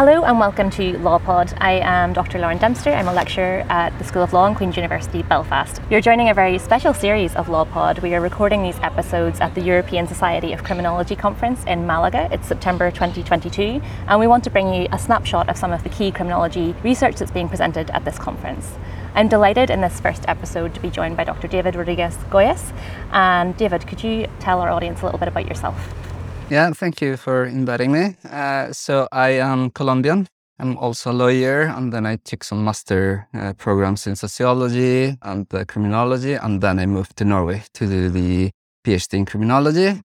Hello and welcome to LawPod. I am Dr. Lauren Dempster. I'm a lecturer at the School of Law in Queen's University Belfast. You're joining a very special series of LawPod. We are recording these episodes at the European Society of Criminology Conference in Malaga. It's September 2022, and we want to bring you a snapshot of some of the key criminology research that's being presented at this conference. I'm delighted in this first episode to be joined by Dr. David Rodriguez Goyes. And David, could you tell our audience a little bit about yourself? Yeah, thank you for inviting me. Uh, so I am Colombian. I'm also a lawyer, and then I took some master uh, programs in sociology and uh, criminology, and then I moved to Norway to do the PhD in criminology.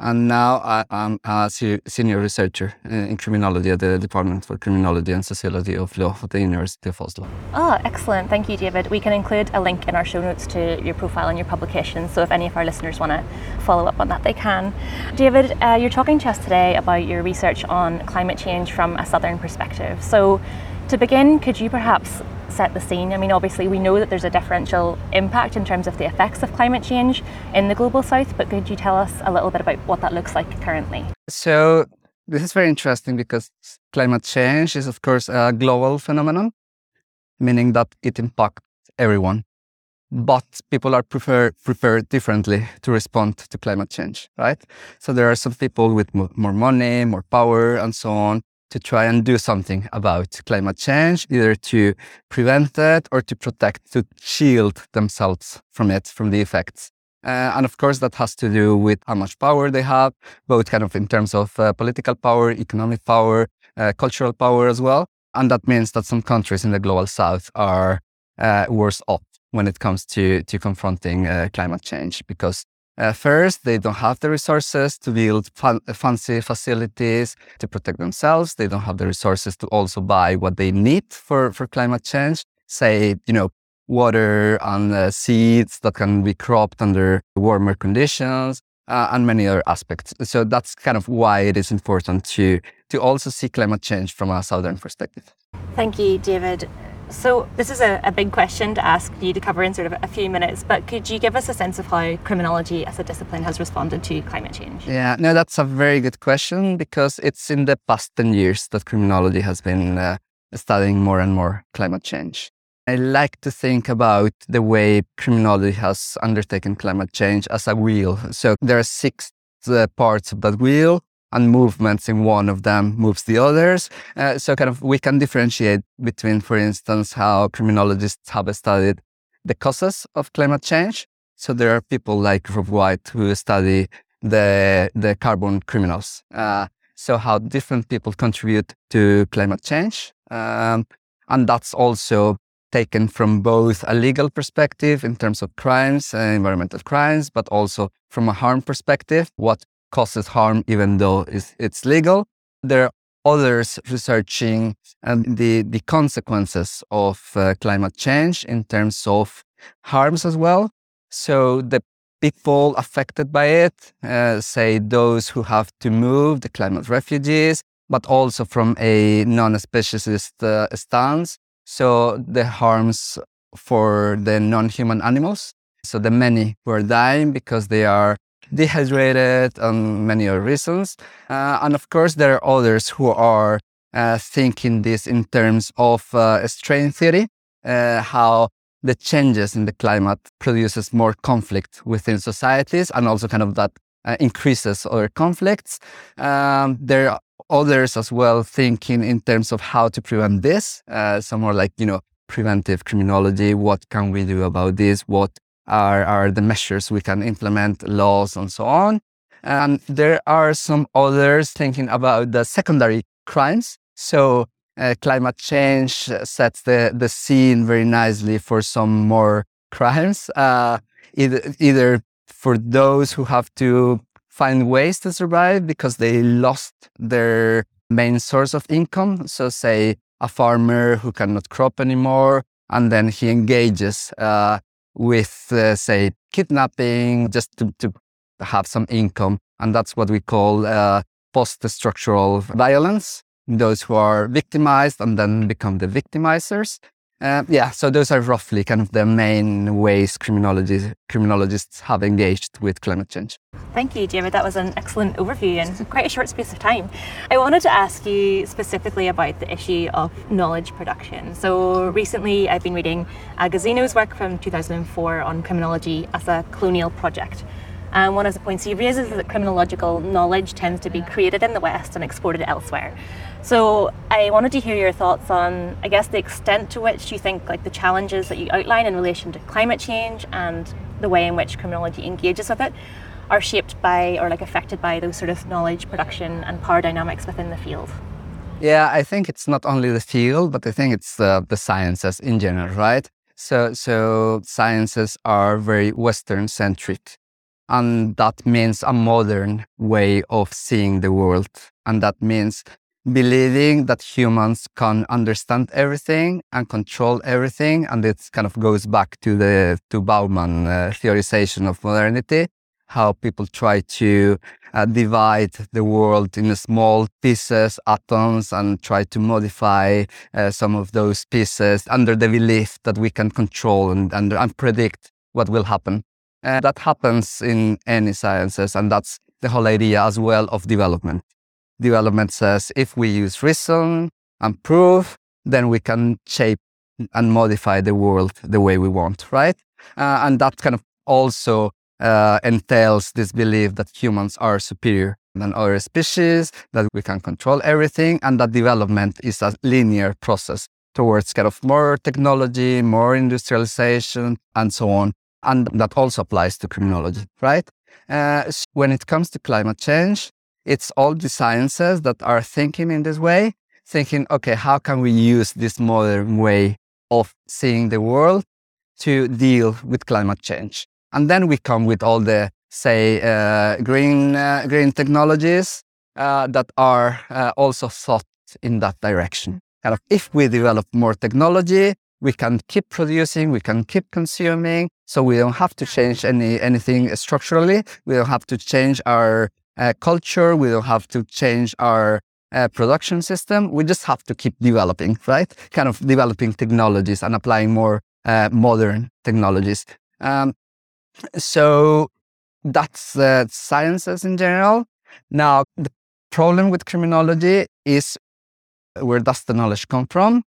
And now I am a senior researcher uh, in criminology at the Department for Criminology and Sociology of Law at the University of Oslo. Oh, excellent. Thank you, David. We can include a link in our show notes to your profile and your publications. So if any of our listeners want to follow up on that, they can. David, uh, you're talking to us today about your research on climate change from a southern perspective. So to begin, could you perhaps set the scene? I mean, obviously, we know that there's a differential impact in terms of the effects of climate change in the global south, but could you tell us a little bit about what that looks like currently? So, this is very interesting because climate change is, of course, a global phenomenon, meaning that it impacts everyone. But people are prefer prefer differently to respond to climate change, right? So there are some people with more money, more power, and so on, to try and do something about climate change, either to prevent it or to protect, to shield themselves from it, from the effects. Uh, and of course, that has to do with how much power they have, both kind of in terms of uh, political power, economic power, uh, cultural power as well. And that means that some countries in the global south are uh, worse off when it comes to, to confronting uh, climate change because uh, first, they don't have the resources to build fun- fancy facilities to protect themselves. They don't have the resources to also buy what they need for, for climate change. Say, you know, water and uh, seeds that can be cropped under warmer conditions uh, and many other aspects. So that's kind of why it is important to, to also see climate change from a southern perspective. Thank you, David. So, this is a, a, big question to ask you to cover in sort of a few minutes, but could you give us a sense of how criminology as a discipline has responded to climate change? Yeah, no, that's a very good question because it's in the past 10 years that criminology has been uh, studying more and more climate change. I like to think about the way criminology has undertaken climate change as a wheel. So, there are six uh, parts of that wheel and movements in one of them moves the others. Uh, so kind of we can differentiate between, for instance, how criminologists have studied the causes of climate change. So there are people like Rob White who study the the carbon criminals. Uh, so how different people contribute to climate change, um, and that's also taken from both a legal perspective in terms of crimes, uh, environmental crimes, but also from a harm perspective, what causes harm even though it's, it's legal. There are others researching um, the, the consequences of uh, climate change in terms of harms as well. So the people affected by it, uh, say those who have to move, the climate refugees, but also from a non-speciesist uh, stance. So the harms for the non-human animals. So the many who are dying because they are dehydrated, and many other reasons. Uh, and of course, there are others who are uh, thinking this in terms of uh, strain theory, uh, how the changes in the climate produces more conflict within societies, and also kind of that uh, increases other conflicts. Um, there are others as well thinking in terms of how to prevent this. Uh, some more like you know preventive criminology. What can we do about this? What are, are the measures we can implement, laws, and so on. And there are some others thinking about the secondary crimes. So uh, climate change sets the, the scene very nicely for some more crimes, uh, either, either for those who have to find ways to survive because they lost their main source of income. So, say a farmer who cannot crop anymore, and then he engages uh, with, uh, say, kidnapping just to, to have some income. And that's what we call uh, post structural violence. Those who are victimized and then become the victimizers. Uh, yeah, so those are roughly kind of the main ways criminologists, criminologists have engaged with climate change. Thank you, David. That was an excellent overview in quite a short space of time. I wanted to ask you specifically about the issue of knowledge production. So recently, I've been reading Agozino's work from 2004 on criminology as a colonial project. And one of the points he raises is that criminological knowledge tends to be created in the West and exported elsewhere. So I wanted to hear your thoughts on, I guess, the extent to which you think like the challenges that you outline in relation to climate change and the way in which criminology engages with it are shaped by or like affected by those sort of knowledge production and power dynamics within the field. Yeah, I think it's not only the field, but I think it's uh, the sciences in general, right? So, so sciences are very Western centric, and that means a modern way of seeing the world, and that means believing that humans can understand everything and control everything. And it kind of goes back to the to Bauman uh, theorization of modernity, how people try to uh, divide the world in small pieces, atoms, and try to modify uh, some of those pieces under the belief that we can control and, and, and predict what will happen. That happens in any sciences, and that's the whole idea as well of development development says if we use reason and proof, then we can shape and modify the world the way we want, right? Uh, and that kind of also uh, entails this belief that humans are superior than other species, that we can control everything, and that development is a linear process towards kind of more technology, more industrialization, and so on. And that also applies to criminology, right? Uh, when it comes to climate change, it's all the sciences that are thinking in this way, thinking, okay, how can we use this modern way of seeing the world to deal with climate change? And then we come with all the, say, uh, green, uh, green technologies uh, that are uh, also thought in that direction. Kind of, if we develop more technology, we can keep producing, we can keep consuming, so we don't have to change any anything structurally. We don't have to change our uh, culture. We don't have to change our uh, production system. We just have to keep developing, right? Kind of developing technologies and applying more uh, modern technologies. Um, so that's uh, sciences in general. Now, the problem with criminology is where does the knowledge come from?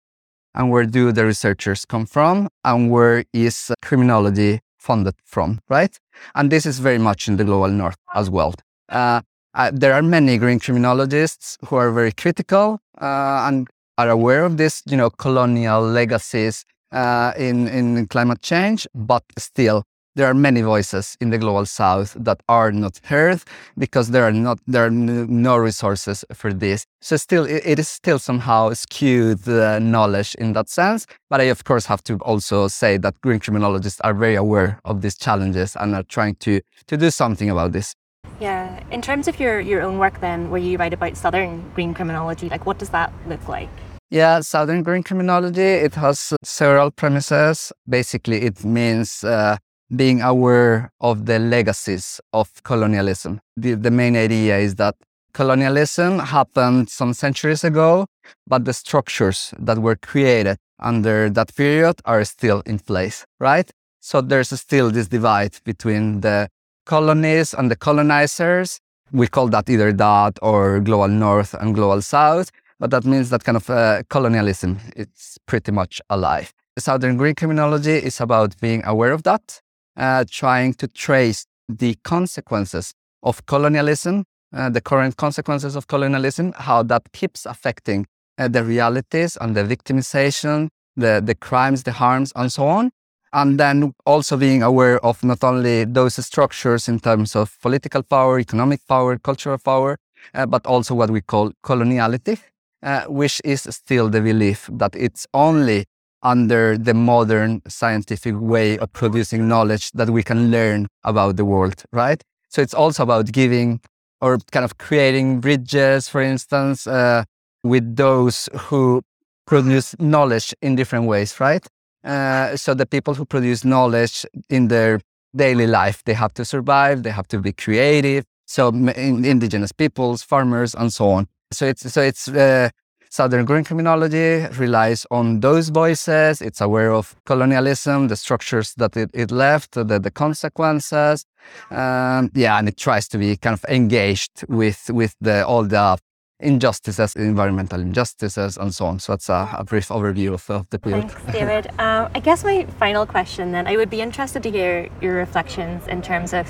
And where do the researchers come from? And where is criminology funded from, right? And this is very much in the global north as well. Uh, uh, there are many green criminologists who are very critical uh, and are aware of this, you know, colonial legacies uh, in in climate change, but still there are many voices in the global south that are not heard because there are not there are no resources for this so still it, is still somehow skewed uh, knowledge in that sense but i of course have to also say that green criminologists are very aware of these challenges and are trying to to do something about this yeah. In terms of your, your own work, then, where you write about Southern green criminology, like what does that look like? Yeah, Southern green criminology, it has several premises. Basically, it means uh, being aware of the legacies of colonialism. The, the main idea is that colonialism happened some centuries ago, but the structures that were created under that period are still in place, right? So there's still this divide between the colonies and the colonizers. We call that either that or global north and global south, but that means that kind of uh, colonialism it's pretty much alive. Southern green criminology is about being aware of that, uh, trying to trace the consequences of colonialism, uh, the current consequences of colonialism, how that keeps affecting uh, the realities and the victimization, the, the crimes, the harms, and so on, and then also being aware of not only those structures in terms of political power, economic power, cultural power, uh, but also what we call coloniality, uh, which is still the belief that it's only under the modern scientific way of producing knowledge that we can learn about the world, right? So it's also about giving or kind of creating bridges, for instance, uh, with those who produce knowledge in different ways, right? Uh, so the people who produce knowledge in their daily life, they have to survive, they have to be creative. So indigenous peoples, farmers, and so on. So it's so it's uh, Southern Green Criminology relies on those voices. It's aware of colonialism, the structures that it, it left, the, the consequences. Um, yeah, and it tries to be kind of engaged with with the all the injustices, environmental injustices, and so on. So that's a, a brief overview of, of the field. Thanks, David. um, I guess my final question then, I would be interested to hear your reflections in terms of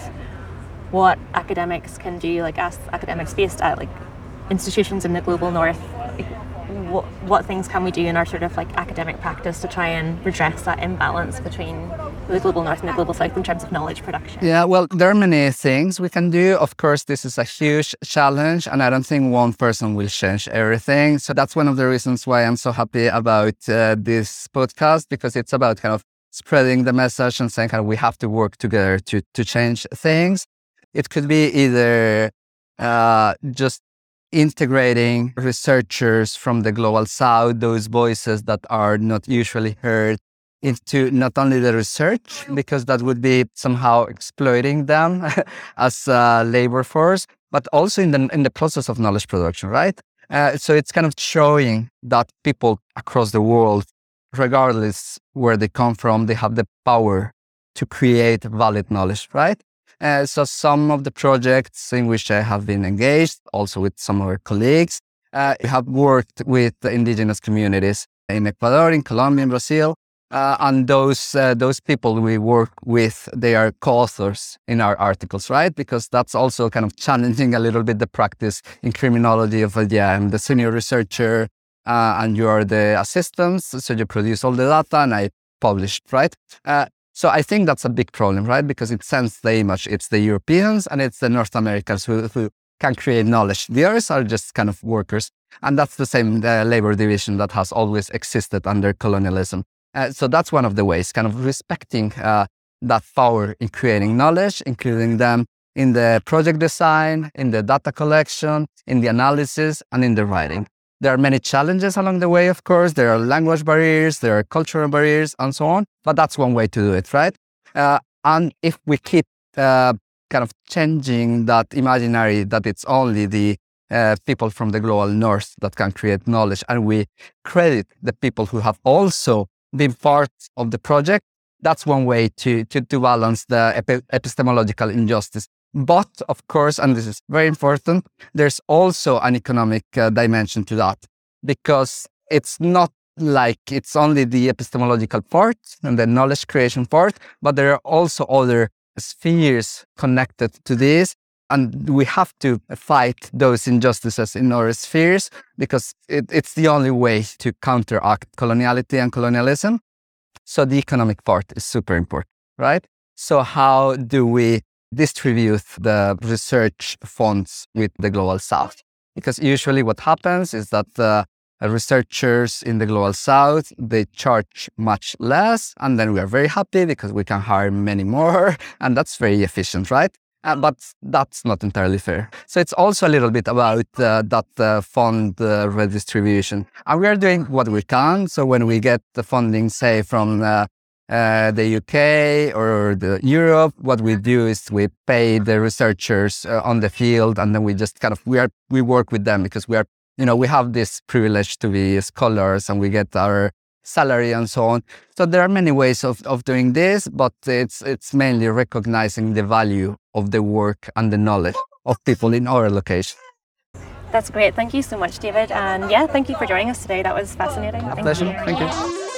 what academics can do, like as academics based at like institutions in the global north. What, what things can we do in our sort of like academic practice to try and redress that imbalance between the global north and the global south in terms of knowledge production? Yeah, well, there are many things we can do. Of course, this is a huge challenge, and I don't think one person will change everything. So that's one of the reasons why I'm so happy about uh, this podcast because it's about kind of spreading the message and saying kind of we have to work together to to change things. It could be either uh, just integrating researchers from the global south, those voices that are not usually heard, into not only the research, because that would be somehow exploiting them as a labor force, but also in the, in the process of knowledge production, right? Uh, so it's kind of showing that people across the world, regardless where they come from, they have the power to create valid knowledge, right? Uh, so some of the projects in which I have been engaged, also with some of our colleagues, uh, have worked with the indigenous communities in Ecuador, in Colombia, in Brazil. Uh, and those uh, those people we work with, they are co-authors in our articles, right? Because that's also kind of challenging a little bit the practice in criminology of, uh, yeah, I'm the senior researcher uh, and you are the assistants, so you produce all the data and I publish, right? So I think that's a big problem, right? Because it sends the image. It's the Europeans and it's the North Americans who, who can create knowledge. The others are just kind of workers. And that's the same labor division that has always existed under colonialism. Uh, so that's one of the ways, kind of respecting uh, that power in creating knowledge, including them in the project design, in the data collection, in the analysis, and in the writing. There are many challenges along the way, of course. There are language barriers, there are cultural barriers, and so on. But that's one way to do it, right? Uh, and if we keep uh, kind of changing that imaginary that it's only the uh, people from the global north that can create knowledge, and we credit the people who have also been part of the project, that's one way to, to, to balance the epi- epistemological injustice. But of course, and this is very important, there's also an economic uh, dimension to that because it's not like it's only the epistemological part and the knowledge creation part, but there are also other spheres connected to this. And we have to fight those injustices in our spheres because it, it's the only way to counteract coloniality and colonialism. So the economic part is super important, right? So how do we distribute the research funds with the global south. Because usually what happens is that the researchers in the global south they charge much less and then we are very happy because we can hire many more and that's very efficient right? Uh, but that's not entirely fair. So it's also a little bit about uh, that uh, fund uh, redistribution. And we are doing what we can. So when we get the funding say from uh, the UK or the Europe, what we do is we pay the researchers uh, on the field, and then we just kind of we are we work with them because we are you know we have this privilege to be scholars and we get our salary and so on. So there are many ways of, of doing this, but it's it's mainly recognizing the value of the work and the knowledge of people in our location. That's great. Thank you so much, David. And yeah, thank you for joining us today. That was fascinating. A pleasure. Thank you.